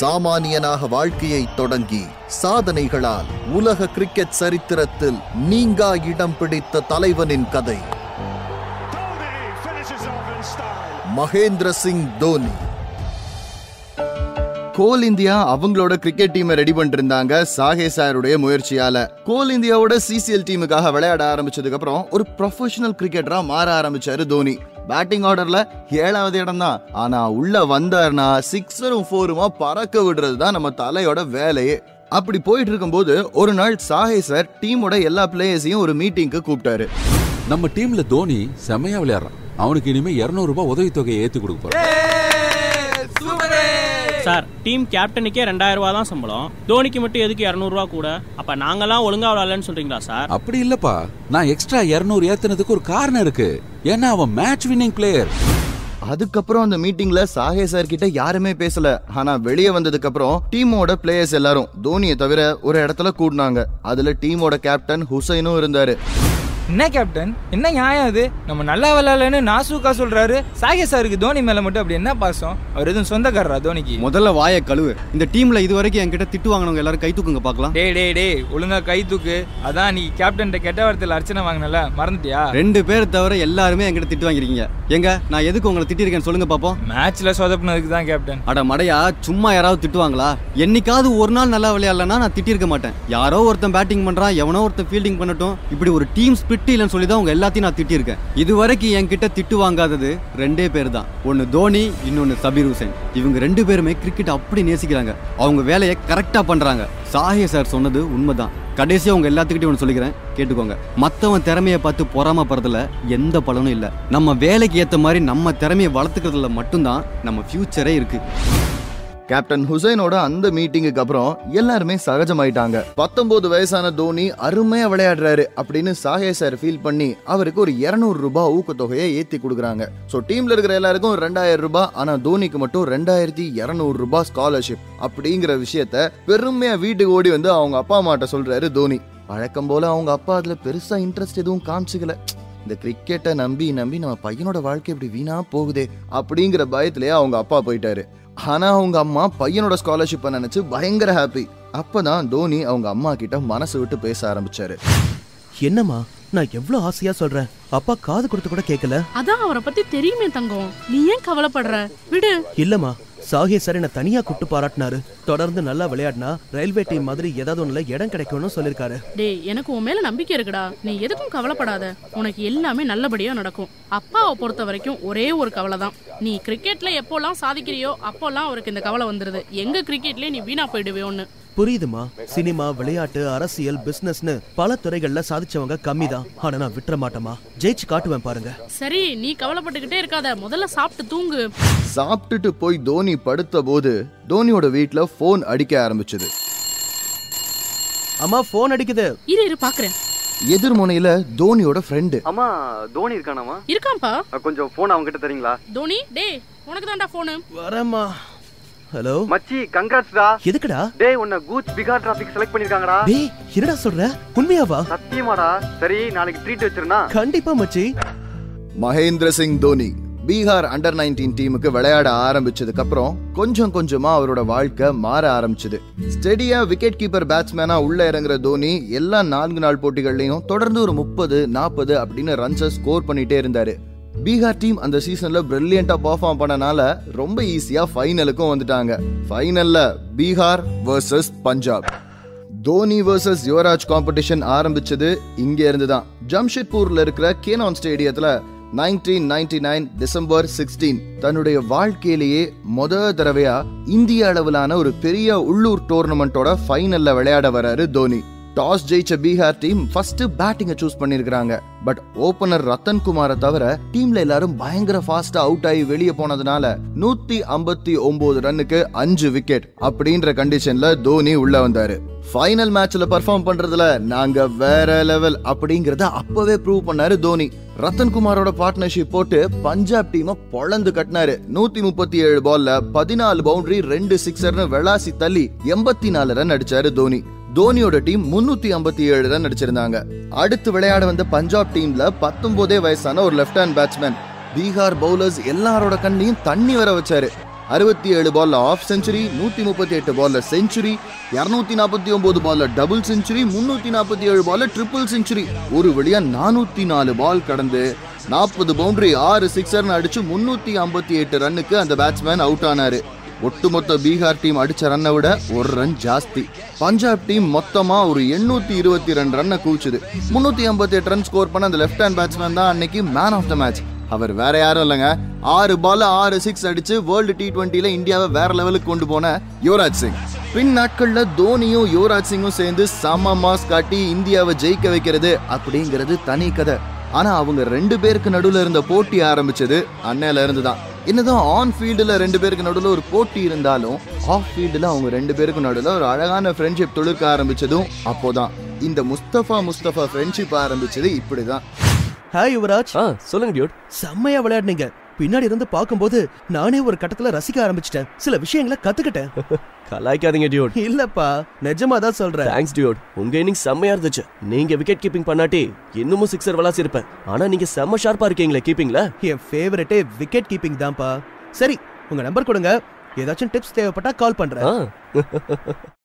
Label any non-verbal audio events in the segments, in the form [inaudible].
சாமானியனாக வாழ்க்கையை தொடங்கி சாதனைகளால் உலக கிரிக்கெட் சரித்திரத்தில் நீங்கா இடம் பிடித்த தலைவனின் கதை. Mahendra Singh Dhoni. Coal India cricket cricket டீமை ரெடி பண்ணிருந்தாங்க. இருந்தாங்க சாகே சாருடைய முயற்சியால. கோல் இந்தியாவோட சிசிஎல் டீமுக்காக விளையாட ஆரம்பிச்சதுக்கு அப்புறம் ஒரு ப்ரொஃபஷனல் கிரிக்கெட்டரா மாற ஆரம்பிச்சாரு தோனி. பேட்டிங் ஆர்டர்ல ஏழாவது இடம் தான் ஆனா உள்ள வந்தாருன்னா சிக்ஸரும் ஃபோருமா பறக்க விடுறது தான் நம்ம தலையோட வேலையே. அப்படி போயிட்டு இருக்கும்போது ஒரு நாள் சாஹே சார் டீமோட எல்லா பிளேயர்ஸையும் ஒரு மீட்டிங்க்கு கூப்பிட்டாரு. நம்ம டீம்ல தோனி செமையா விளையாடுறான். அவனுக்கு இனிமே 200 ரூபாய் உதவித்தொகையை ஏத்தி கொடுக்க போறோம் சார் டீம் கேப்டனுக்கே ரெண்டாயிரம் ரூபா தான் சம்பளம். தோனிக்கு மட்டும் எதுக்கு இரநூறுவா கூட? அப்ப நாங்கெல்லாம் ஒழுங்கா விளையாடலன்னு சொல்றீங்களா சார்? அப்படி இல்லப்பா. நான் எக்ஸ்ட்ரா 200 ஏத்துனதுக்கு ஒரு காரணம் இருக்கு. ஏன்னா அவன் மேட்ச் வின்னிங் பிளேயர் அதுக்கப்புறம் அந்த மீட்டிங்ல சாஹே சார் கிட்ட யாருமே பேசல. ஆனா வெளியே வந்ததுக்கு அப்புறம் டீமோட பிளேயர்ஸ் எல்லாரும் தோனியை தவிர ஒரு இடத்துல கூடினாங்க. அதுல டீமோட கேப்டன் ஹுசைனும் இருந்தாரு. என்ன கேப்டன் என்ன நியாயம் அது? நம்ம நல்லா விளையாடலன்னு நாசூக்கா சொல்றாரு. சாகே சாருக்கு தோனி மேல மட்டும் அப்படி என்ன பாசம்? அவர் எதுவும் சொந்தக்காரரா தோனிக்கு? முதல்ல வாயை கழுவு. இந்த டீம்ல இது வரைக்கும் என்கிட்ட திட்டு வாங்கினவங்க எல்லாரும் கை தூக்குங்க பார்க்கலாம். டேய் டேய் டேய் ஒழுங்கா கை தூக்கு. அதான் நீ கேப்டன் கெட்ட வார்த்தையில அர்ச்சனை வாங்கினல. மறந்துட்டியா? ரெண்டு பேர் தவிர எல்லாருமே என்கிட்ட திட்டு வாங்கிருக்கீங்க எங்க? நான் எதுக்கு உங்களை திட்டிருக்கேன்னு சொல்லுங்க பாப்போம். மேட்ச்ல சொதப்புனதுக்கு தான் கேப்டன் அட மடையா சும்மா யாராவது திட்டுவாங்களா? என்னைக்காவது ஒரு நாள் நல்லா விளையாடலன்னா நான் திட்டிருக்க மாட்டேன். யாரோ ஒருத்தன் பேட்டிங் பண்றான் எவனோ ஒருத்தன் ஃபீல்டிங் பண்ணட்டும். இப்படி ஒரு டீம் ஸ்பிட் இல்லைன்னு சொல்லி தான் உங்க எல்லாத்தையும் நான் திட்டிருக்கேன் இது வரைக்கும் என்கிட்ட திட்டு வாங்காதது ரெண்டே பேர் தான் ஒன்னு தோனி இன்னொன்னு சபீர் ஹுசேன். இவங்க ரெண்டு பேருமே கிரிக்கெட் அப்படி நேசிக்கிறாங்க. அவங்க வேலையை கரெக்டா பண்றாங்க. சாஹே சார் சொன்னது உண்மைதான். கடைசியா உங்க எல்லாத்துக்கிட்டையும் ஒன்று சொல்லிக்கிறேன். கேட்டுக்கோங்க. மற்றவன் திறமையை பார்த்து பொறாமப்படுறதுல எந்த பலனும் இல்லை. நம்ம வேலைக்கு ஏற்ற மாதிரி நம்ம திறமையை வளர்த்துக்கிறதுல மட்டும்தான் நம்ம ஃபியூச்சரே இருக்குது கேப்டன் ஹுசைனோட அந்த மீட்டிங்குக்கு அப்புறம் எல்லாருமே சகஜமாயிட்டாங்க. பத்தொன்பது வயசான தோனி அருமையா விளையாடுறாரு அப்படின்னு சாகே சார் ஃபீல் பண்ணி அவருக்கு ஒரு 200 ரூபாய் ஊக்கத்தொகையை ஏத்தி கொடுக்குறாங்க. ஸோ டீம்ல இருக்கிற எல்லாருக்கும் ரெண்டாயிரம் ரூபாய் ஆனா தோனிக்கு மட்டும் ரெண்டாயிரத்தி இருநூறு ரூபாய் ஸ்காலர்ஷிப் அப்படிங்கிற விஷயத்த பெருமையா வீட்டுக்கு ஓடி வந்து அவங்க அப்பா அம்மாட்ட சொல்றாரு தோனி. வழக்கம் போல அவங்க அப்பா அதுல பெருசா இன்ட்ரெஸ்ட் எதுவும் காமிச்சுக்கல. இந்த கிரிக்கெட்டை நம்பி நம்பி நம்ம பையனோட வாழ்க்கை இப்படி வீணா போகுதே அப்படிங்கிற பயத்திலேயே அவங்க அப்பா போயிட்டாரு. ஆனா அவங்க அம்மா பையனோட ஸ்காலர்ஷிப்பை நினைச்சு பயங்கர ஹாப்பி அப்பதான் தோனி அவங்க அம்மா கிட்ட மனசு விட்டு பேச ஆரம்பிச்சாரு. என்னம்மா நான் எவ்வளவு ஆசையா சொல்றேன்? அப்பா காது கொடுத்து கூட கேட்கல அதான் அவரை பத்தி தெரியுமே தங்கம். நீ ஏன் கவலைப்படுற? விடு. இல்லம்மா சாகே சார் என்ன தனியா கூப்பிட்டு பாராட்டினாரு. தொடர்ந்து நல்லா விளையாடினா ரயில்வே டீம் மாதிரி ஏதாவது ஒண்ணுல இடம் கிடைக்கும்னு சொல்லிருக்காரு டேய் எனக்கு உன் மேல நம்பிக்கை இருக்குடா. நீ எதுக்கும் கவலைப்படாத. உனக்கு எல்லாமே நல்லபடியா நடக்கும். அப்பாவை பொறுத்த வரைக்கும் ஒரே ஒரு கவலை தான். நீ கிரிக்கெட்ல எப்போல்லாம் சாதிக்கிறியோ அப்போல்லாம் அவருக்கு இந்த கவலை வந்துருது. எங்க கிரிக்கெட்லயே நீ வீணா போயிடுவேன்னு. புரியுதுமா? சினிமா விளையாட்டு அரசியல் பிசினஸ்னு பல துறைகள்ல சாதிச்சவங்க கம்மி தான் ஆனா நான் விட்டுற மாட்டேமா ஜெயிச்சு காட்டுவேன் பாருங்க. சரி நீ கவலைப்பட்டுக்கிட்டே இருக்காத. முதல்ல சாப்பிட்டு தூங்கு. சாப்பிட்டுட்டு போய் தோனி படுத்த போது தோனியோட வீட்ல போன் அடிக்க ஆரம்பிச்சது. அம்மா போன் அடிக்குது. இரு இரு பாக்குறேன். எதிர்முனையில தோனியோட ஃப்ரெண்டு அம்மா தோனி இருக்கானாமா இருக்காம்பா கொஞ்சம் போன் அவங்க கிட்ட தரீங்களா? தோனி டேய் உனக்கு தான்டா போனு வரேம்மா. ஹலோ மச்சி கங்க்ராட்ஸ்டா எதுக்குடா? டேய் உன்னை கூச் பிகார் டிராபிக் செலக்ட் பண்ணிருக்காங்கடா. டேய் என்னடா சொல்ற? உண்மையாவா? சத்தியமாடா. சரி நாளைக்கு ட்ரீட் வச்சிருனா கண்டிப்பா மச்சி. மகேந்திர சிங் தோனி பீகார் அண்டர் 19 டீமுக்கு விளையாட ஆரம்பிச்சதுக்கு அப்புறம் கொஞ்சம் கொஞ்சமா அவரோட வாழ்க்கை மாற ஆரம்பிச்சது. ஸ்டெடியா விக்கெட் கீப்பர் பேட்ஸ்மேனா உள்ள இறங்குற தோனி எல்லா நான்கு நாள் போட்டிகள்லயும் தொடர்ந்து ஒரு முப்பது நாற்பது அப்படின்னு ரன்ஸை ஸ்கோர் பண்ணிட்டே இருந்தாரு. பீகார் டீம் அந்த சீசன்ல பிரில்லியண்டா பர்ஃபார்ம் பண்ணனால ரொம்ப ஈஸியா ஃபைனலுக்கும் வந்துட்டாங்க. ஃபைனல்ல Bihar versus Punjab. Dhoni versus Yuvraj competition ஆரம்பிச்சது இங்க இருந்து தான் ஜம்ஷெட்பூர்ல இருக்கிற Keenan ஸ்டேடியத்துல nineteen ninety nine December sixteen தன்னுடைய வாழ்க்கையிலேயே முத தடவையா இந்திய அளவிலான ஒரு பெரிய உள்ளூர் டோர்னமெண்ட்டோட ஃபைனல்ல விளையாட வராரு தோனி. டாஸ் ஜெயிச்ச பீகார் டீம் ஃபர்ஸ்ட் பேட்டிங்கை சூஸ் பண்ணிருக்காங்க பட் ஓபனர் ரத்தன் குமாரை தவிர டீம்ல எல்லாரும் பயங்கர ஃபாஸ்டா அவுட் ஆகி வெளியே போனதுனால நூத்தி ஐம்பத்தி ஒன்பது ரன்னுக்கு அஞ்சு விக்கெட் அப்படின்ற கண்டிஷன்ல தோனி உள்ள வந்தாரு. ஃபைனல் மேட்ச்ல பெர்ஃபார்ம் பண்றதுல நாங்க வேற லெவல் அப்படிங்கறத அப்பவே ப்ரூவ் பண்ணாரு தோனி. ரத்தன் குமாரோட பார்ட்னர்ஷிப் போட்டு பஞ்சாப் டீமை பொழந்து கட்டினாரு. நூத்தி முப்பத்தி ஏழு பால்ல பதினாலு பவுண்டரி ரெண்டு சிக்ஸர்னு வெளாசி தள்ளி எண்பத்தி நாலு ரன் அடிச்சாரு தோனி. தோனியோட டீம் முன்னூத்தி ஐம்பத்தி ஏழு ரன் அடிச்சிருந்தாங்க. அடுத்து விளையாட வந்த பஞ்சாப் டீம்ல பத்தொன்பதே வயசான ஒரு left hand batsman Bihar bowlers எல்லாரோட கண்ணையும் தண்ணி வர வச்சாரு. அறுபத்தி ஏழு பால்ல ஆஃப் செஞ்சுரி நூத்தி முப்பத்தி எட்டு பால்ல செஞ்சுரி இருநூத்தி நாற்பத்தி ஒன்பது பால்ல டபுள் செஞ்சுரி முன்னூத்தி நாற்பத்தி ஏழு பால்ல ட்ரிபிள் செஞ்சுரி ஒரு வழியா நானூத்தி நாலு பால் கடந்து நாற்பது பவுண்டரி ஆறு சிக்ஸர்னு அடிச்சு முன்னூத்தி ஐம்பத்தி எட்டு ரன்னுக்கு அந்த பேட்ஸ்மேன் அவுட் ஆனாரு. ஒட்டுமொத்த பீகார் டீம் அடிச்ச ரன்னை விட ஒரு ரன் ஜாஸ்தி. பஞ்சாப் டீம் மொத்தமா ஒரு எண்ணூத்தி இருபத்தி ரெண்டு ரன்னை கூச்சுது முன்னூத்தி ஐம்பத்தி எட்டு ரன் ஸ்கோர் பண்ண அந்த லெஃப்ட் ஹேண்ட் பேட்ஸ்மேன் தான் அன்னைக்கு மேன் ஆஃப் த மேட்ச் அவர் வேற யாரும் இல்லைங்க. ஆறு பால் ஆறு சிக்ஸ் அடிச்சு வேர்ல்டு டி டுவெண்ட்டில இந்தியாவை வேற லெவலுக்கு கொண்டு போன யுவராஜ் சிங். பின் நாட்கள்ல தோனியும் யுவராஜ் சிங்கும் சேர்ந்து சம மாஸ் காட்டி இந்தியாவை ஜெயிக்க வைக்கிறது அப்படிங்கிறது தனி கதை. ஆனா அவங்க ரெண்டு பேருக்கு நடுவில் இருந்த போட்டி ஆரம்பிச்சது அன்னையில இருந்து தான். என்னதான் ஆன் ஃபீல்டுல ரெண்டு பேருக்கு நடுவுல ஒரு போட்டி இருந்தாலும் ஆஃப் ஃபீல்டுல அவங்க ரெண்டு பேருக்கு நடுவுல ஒரு அழகான ஃப்ரெண்ட்ஷிப் துளிர்க்க ஆரம்பிச்சதும் அப்போதான். இந்த முஸ்தபா முஸ்தபா ஃப்ரெண்ட்ஷிப் ஆரம்பிச்சது இப்படிதான். ஹாய் யுவராஜ். ஆ சொல்லுங்க டியூட். செம்மையா விளையாடுனீங்க. பின்னாடி இருந்து பார்க்கும்போது நானே ஒரு கட்டத்துல ரசிக்க ஆரம்பிச்சிட்டேன். சில விஷயங்களை கத்துக்கிட்டேன். [laughs] கலாய்க்காதீங்க டியூட் இல்லப்பா நிஜமா தான் சொல்றேன். தேங்க்ஸ் டியூட் உங்க இன்னிங் செம்மையா இருந்துச்சு. நீங்க விக்கெட் கீப்பிங் பண்ணாட்டி இன்னமும் சிக்ஸர் விளாசி இருப்பேன் ஆனா நீங்க செம்ம ஷார்ப்பா இருக்கீங்களே கீப்பிங்ல என் ஃபேவரட்டே விக்கெட் கீப்பிங் தான்ப்பா. சரி உங்க நம்பர் கொடுங்க. ஏதாச்சும் டிப்ஸ் தேவைப்பட்டா கால் பண்றேன். [laughs]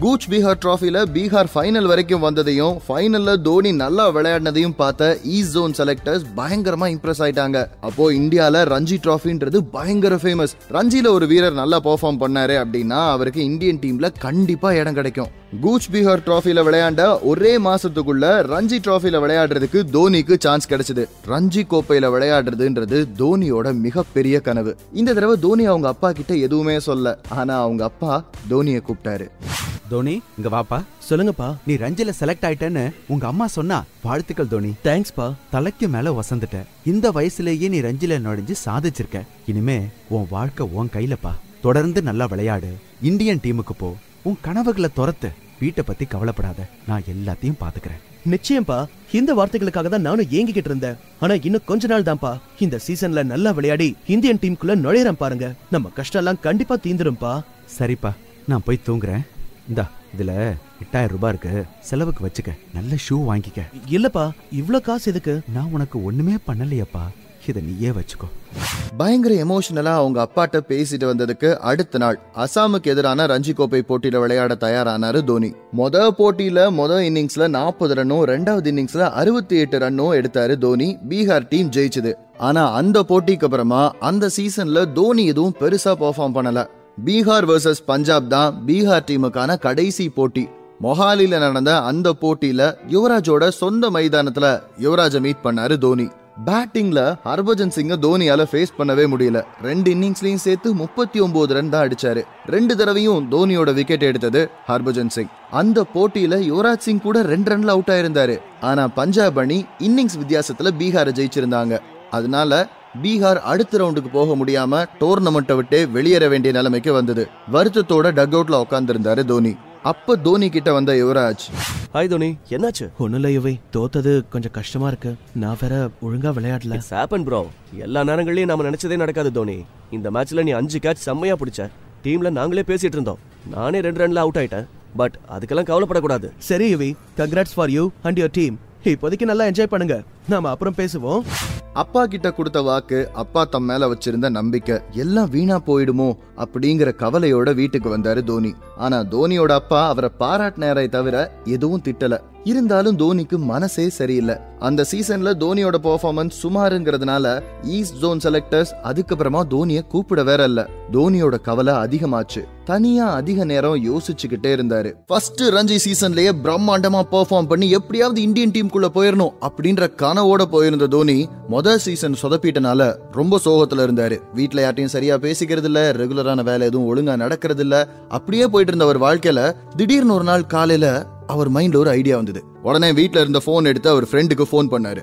கூச் பீகார் டிராஃபியில் பீகார் ஃபைனல் வரைக்கும் வந்ததையும் ஃபைனலில் தோனி நல்லா விளையாடினதையும் பார்த்த ஈஸ்ட் ஜோன் செலக்டர்ஸ் பயங்கரமாக இம்ப்ரெஸ் ஆயிட்டாங்க. அப்போ இந்தியாவில் ரஞ்சி டிராஃபின்றது பயங்கர ஃபேமஸ் ரஞ்சியில் ஒரு வீரர் நல்லா பெர்ஃபார்ம் பண்ணாரு அப்படின்னா அவருக்கு இந்தியன் டீமில் கண்டிப்பாக இடம் கிடைக்கும். கூச் பீகார் டிராஃபியில விளையாண்ட ஒரே மாசத்துக்குள்ள ரஞ்சி டிராஃபியில விளையாடுறதுக்கு தோனிக்கு சான்ஸ் கிடைச்சது. ரஞ்சி கோப்பையில விளையாடுறதுன்றது தோனியோட மிகப்பெரிய கனவு. இந்த தடவை தோனி அவங்க அப்பா கிட்ட எதுவுமே சொல்ல ஆனா அவங்க அப்பா தோனியை கூப்பிட்டாரு. தோனி இங்க வாப்பா. சொல்லுங்கப்பா. நீ ரஞ்சில செலக்ட் ஆயிட்டேன்னு உங்க அம்மா சொன்னா வாழ்த்துக்கள் தோனி. தேங்க்ஸ்ப்பா தலைக்கு மேல வசந்துட்ட. இந்த வயசுலயே நீ ரஞ்சில நுழைஞ்சு சாதிச்சிருக்க. இனிமே உன் வாழ்க்கை உன் கையிலப்பா. தொடர்ந்து நல்லா விளையாடு. இந்தியன் டீமுக்கு போ. உன் கனவுகளை துரத்து. வீட்டை பத்தி கவலைப்படாத. நான் எல்லாத்தையும் பாத்துக்கிறேன். நிச்சயம்ப்பா இந்த வார்த்தைகளுக்காக தான் நானும் ஏங்கிக்கிட்டு இருந்தேன். ஆனா இன்னும் கொஞ்ச நாள் தான்ப்பா. இந்த சீசன்ல நல்லா விளையாடி இந்தியன் டீமுக்குள்ள நுழையறேன் பாருங்க. நம்ம கஷ்டம் எல்லாம் கண்டிப்பா தீந்துரும்பா. சரிப்பா. நான் போய் தூங்குறேன். இந்தா இதுல எட்டாயிரம் ரூபாய் இருக்கு. செலவுக்கு வச்சுக்க. நல்ல ஷூ வாங்கிக்க. இல்லப்பா இவ்ளோ காசு எதுக்கு? நான் உனக்கு ஒண்ணுமே பண்ணலையப்பா. இதை நீயே வச்சுக்கோ. பயங்கர எமோஷனலா அவங்க அப்பாட்ட பேசிட்டு வந்ததுக்கு அடுத்த நாள் அசாமுக்கு எதிரான ரஞ்சி கோப்பை போட்டியில விளையாட தயாரானாரு தோனி. மொத போட்டியில மொத இன்னிங்ஸ்ல நாற்பது ரன்னும் ரெண்டாவது இன்னிங்ஸ்ல அறுபத்தி எட்டு ரன்னும் எடுத்தாரு தோனி. பீகார் டீம் ஜெயிச்சது. ஆனா அந்த போட்டிக்கு அப்புறமா அந்த சீசன்ல தோனி எதுவும் பெருசா பெர்ஃபார்ம் பண்ணல. பீகார் வர்சஸ் பஞ்சாப் தான் பீகார் டீமுக்கான கடைசி போட்டி. மொஹாலியில் நடந்த அந்த போட்டியில யுவராஜோட சொந்த மைதானத்துல யுவராஜை மீட் பண்ணாரு தோனி. பேட்டிங்ல ஹர்பஜன் சிங்க தோனியால ஃபேஸ் பண்ணவே முடியல. ரெண்டு இன்னிங்ஸ்லயும் சேர்த்து முப்பத்தி ஒன்பது ரன் தான் அடிச்சாரு. ரெண்டு தடவையும் தோனியோட விக்கெட் எடுத்தது ஹர்பஜன் சிங். அந்த போட்டியில யுவராஜ் சிங் கூட ரெண்டு ரன்ல அவுட் ஆயிருந்தாரு. ஆனா பஞ்சாப் அணி இன்னிங்ஸ் வித்தியாசத்துல பீகாரை ஜெயிச்சிருந்தாங்க. அதனால பீகார் அடுத்த ரவுண்டுக்கு போக முடியாம டோர்னமெண்ட்டை விட்டு வெளியேற வேண்டிய நிலைமைக்கு வந்தது. வருத்தத்தோட டக் அவுட்ல உட்காந்துருந்தாரு தோனி. அப்ப தோனி கிட்ட வந்த யுவராஜ். ஹாய் தோனி. என்னாச்சு? ஒண்ணும் இல்ல யுவை. தோத்தது கொஞ்சம் கஷ்டமா இருக்கு. நான் வேற ஒழுங்கா விளையாடல. ஹேப்பன் ப்ரோ எல்லா நேரங்களையும் நாம நினைச்சதே நடக்காது தோனி. இந்த மேட்ச்ல நீ அஞ்சு கேட்ச் செம்மையா பிடிச்ச. டீம்ல நாங்களே பேசிட்டு இருந்தோம். நானே ரெண்டு ரன்ல அவுட் ஆயிட்டேன். பட் அதுக்கெல்லாம் கவலைப்படக்கூடாது. சரி Yuvi. Congrats for you and your team இப்போதைக்கு நல்லா என்ஜாய் பண்ணுங்க. நாம அப்புறம் பேசுவோம். அப்பா கிட்ட கொடுத்த வாக்கு அப்பா தம் மேல வச்சிருந்த நம்பிக்கை எல்லாம் வீணா போயிடுமோ அப்படிங்கிற கவலையோட வீட்டுக்கு வந்தாரு தோனி. ஆனா தோனியோட அப்பா அவரை பாராட்டினாரே தவிர எதுவும் திட்டல. இருந்தாலும் தோனிக்கு மனசே சரியில்லை. அந்த சீசன்ல தோனியோட பெர்ஃபார்மன்ஸ் சுமாருங்கிறதுனால ஈஸ்ட் ஜோன் செலக்டர்ஸ் அதுக்கப்புறமா தோனிய கூப்பிட வேற இல்ல. தோனியோட கவலை அதிகமாச்சு. தனியா அதிக நேரம் யோசிச்சுக்கிட்டே இருந்தாரு. ஃபர்ஸ்ட் ரஞ்சி சீசன்லயே பிரம்மாண்டமா பெர்ஃபார்ம் பண்ணி எப்படியாவது இந்தியன் டீமுக்குள்ள போயிடணும் அப்படின்ற கனவோட போயிருந்த தோனி மொதல் சீசன் சொதப்பிட்டனால ரொம்ப சோகத்துல இருந்தாரு. வீட்டுல யார்ட்டையும் சரியா பேசிக்கிறது இல்ல ரெகுலரான வேலை எதுவும் ஒழுங்கா நடக்கிறது இல்ல அப்படியே போயிட்டு இருந்த ஒரு வாழ்க்கையில திடீர்னு ஒரு நாள் காலையில அவர் மைண்ட்ல ஒரு ஐடியா வந்தது. உடனே வீட்ல இருந்த போன் எடுத்து அவர் ஃப்ரெண்டுக்கு ஃபோன் பண்ணாரு.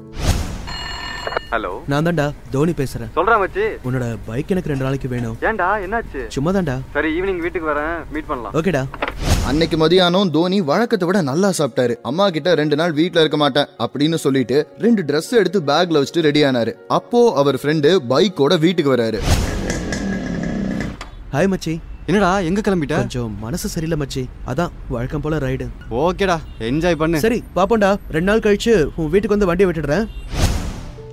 ஹலோ நான் தான்டா தோனி பேசுறேன். சொல்றா மச்சி. உன்னோட பைக் எனக்கு ரெண்டு நாளைக்கு வேணும். ஏன்டா என்னாச்சு? சும்மா தான்டா சரி ஈவினிங் வீட்டுக்கு வரேன். மீட் பண்ணலாம். ஓகேடா அன்னைக்கு மதியானம் தோனி வழக்கத்தை விட நல்லா சாப்பிட்டாரு. அம்மா கிட்ட ரெண்டு நாள் வீட்ல இருக்க மாட்டேன் அப்படின்னு சொல்லிட்டு ரெண்டு Dress எடுத்து பேக்ல வச்சுட்டு ரெடி ஆனாரு. அப்போ அவர் ஃப்ரெண்டு பைக்கோட வீட்டுக்கு வராரு. ஹாய் மச்சி. என்னடா எங்க கிளம்பிட்ட? கொஞ்சம் மனசு சரியில்லை மச்சி. அதான் வழக்கம் போல ரைடு. ஓகேடா என்ஜாய் பண்ணு. சரி பாப்போம்டா. ரெண்டு நாள் கழிச்சு உன் வீட்டுக்கு வந்து வண்டியை விட்டுடுறேன்.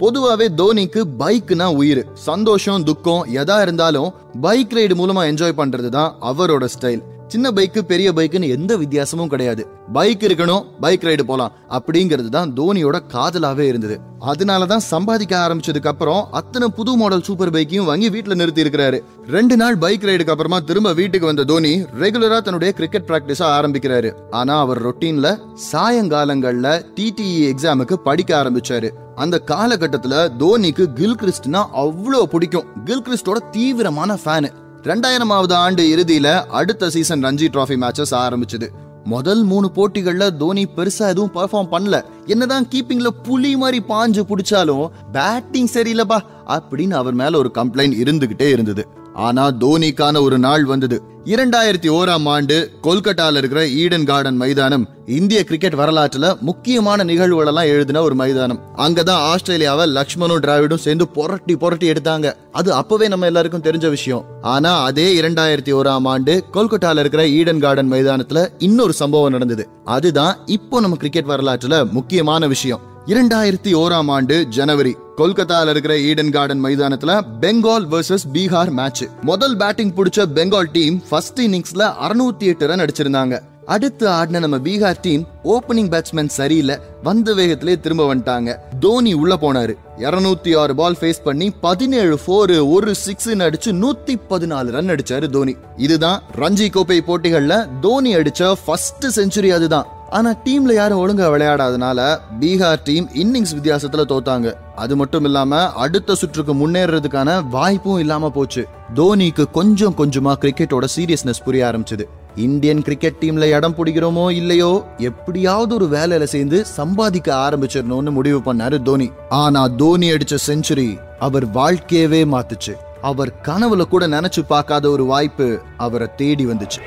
பொதுவாவே தோனிக்கு பைக்னா உயிர். சந்தோஷம் துக்கம் எதா இருந்தாலும் பைக் ரைடு மூலமா என்ஜாய் பண்றது தான் அவரோட ஸ்டைல் சின்ன பைக்கு பெரிய பைக்குன்னு எந்த வித்தியாசமும் கிடையாது. பைக் இருக்கணும் பைக் ரைடு போலாம். அப்படிங்கிறது தான் தோனியோட காதலாவே இருந்தது. அதனால தான் சம்பாதிக்க ஆரம்பிச்சதுக்கு அப்புறம் அத்தனை புது மாடல் சூப்பர் பைக்கையும் வாங்கி வீட்டில் நிறுத்தி இருக்கிறாரு. ரெண்டு நாள் பைக் ரைடுக்கு அப்புறமா திரும்ப வீட்டுக்கு வந்த தோனி ரெகுலரா தன்னுடைய கிரிக்கெட் பிராக்டிஸ ஆரம்பிக்கிறாரு. ஆனா அவர் ரொட்டீன்ல சாயங்காலங்கள்ல டிடிஇ எக்ஸாமுக்கு படிக்க ஆரம்பிச்சாரு. அந்த காலகட்டத்துல தோனிக்கு கில்கிறிஸ்ட்னா அவ்வளோ பிடிக்கும். கில்கிறிஸ்டோட தீவிரமான ஃபேனு ரெண்டாயிரமாவது ஆண்டு இறுதியில அடுத்த சீசன் ரஞ்சி டிராஃபி மேட்சஸ் ஆரம்பிச்சது. முதல் மூணு போட்டிகள்ல தோனி பெருசா எதுவும் பெர்ஃபார்ம் பண்ணல. என்னதான் கீப்பிங்ல புலி மாதிரி பாஞ்சு பிடிச்சாலும் பேட்டிங் சரியில்லைப்பா அப்படின்னு அவர் மேல ஒரு கம்ப்ளைண்ட் இருந்துகிட்டே இருந்தது. ஆனா தோனிக்கான ஒரு நாள் வந்தது. இரண்டாயிரத்தி ஓராம் ஆண்டு கொல்கட்டால இருக்கிற ஈடன் கார்டன் மைதானம் இந்திய கிரிக்கெட் வரலாற்றுல முக்கியமான நிகழ்வுகள் எல்லாம் எழுதின ஒரு மைதானம். அங்கதான் ஆஸ்திரேலியாவை லக்ஷ்மணும் டிராவிடும் சேர்ந்து புரட்டி புரட்டி எடுத்தாங்க. அது அப்பவே நம்ம எல்லாருக்கும் தெரிஞ்ச விஷயம். ஆனா அதே இரண்டாயிரத்தி ஓராம் ஆண்டு கொல்கட்டால இருக்கிற ஈடன் கார்டன் மைதானத்துல இன்னொரு சம்பவம் நடந்தது. அதுதான் இப்போ நம்ம கிரிக்கெட் வரலாற்றுல முக்கியமான விஷயம். இரண்டாயிரத்தி ஓராம் ஆண்டு ஜனவரி கொல்கத்தால இருக்கிற ஈடன் கார்டன் மைதானத்துல பெங்கால் வர்சஸ் பீகார் மேட்ச் முதல் பேட்டிங் பிடிச்ச பெங்கால் டீம் ஃபர்ஸ்ட் இன்னிங்ஸ்ல அறுநூத்தி எட்டு ரன் அடிச்சிருந்தாங்க. அடுத்து ஆடின நம்ம பீகார் டீம் ஓபனிங் பேட்ஸ்மேன் சரியில்லை வந்த வேகத்திலே திரும்ப வந்துட்டாங்க. தோனி உள்ள போனாரு. இருநூத்தி ஆறு பால் ஃபேஸ் பண்ணி பதினேழு ஃபோர் ஒரு சிக்ஸ் அடிச்சு நூத்தி பதினாலு ரன் அடிச்சாரு தோனி. இதுதான் ரஞ்சி கோப்பை போட்டிகள்ல தோனி அடிச்ச ஃபர்ஸ்ட் செஞ்சுரி அதுதான். ஆனா டீம்ல யாரும் ஒழுங்கா விளையாடாதனால பீகார் டீம் இன்னிங்ஸ் வித்தியாசத்துல தோத்தாங்க. அது மட்டும் இல்லாம அடுத்த சுற்றுக்கு முன்னேறதுக்கான வாய்ப்பும் இல்லாம போச்சு. தோனிக்கு கொஞ்சம் கொஞ்சமா கிரிக்கெட்டோட சீரியஸ்னஸ் புரிய ஆரம்பிச்சது. இந்தியன் கிரிக்கெட் டீம்ல இடம் பிடிக்கிறோமோ இல்லையோ எப்படியாவது ஒரு வேலையில சேர்ந்து சம்பாதிக்க ஆரம்பிச்சிடணும்னு முடிவு பண்ணாரு தோனி. ஆனா தோனி அடிச்ச செஞ்சுரி அவர் வாழ்க்கையவே மாத்துச்சு. அவர் கனவுல கூட நினைச்சு பார்க்காத ஒரு வாய்ப்பு அவரை தேடி வந்துச்சு.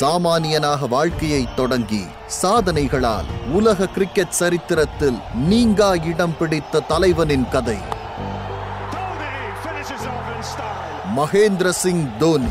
சாமானியனாக வாழ்க்கையை தொடங்கி சாதனைகளால் உலக கிரிக்கெட் சரித்திரத்தில் நீங்கா இடம் பிடித்த தலைவனின் கதை. மகேந்திர சிங் தோனி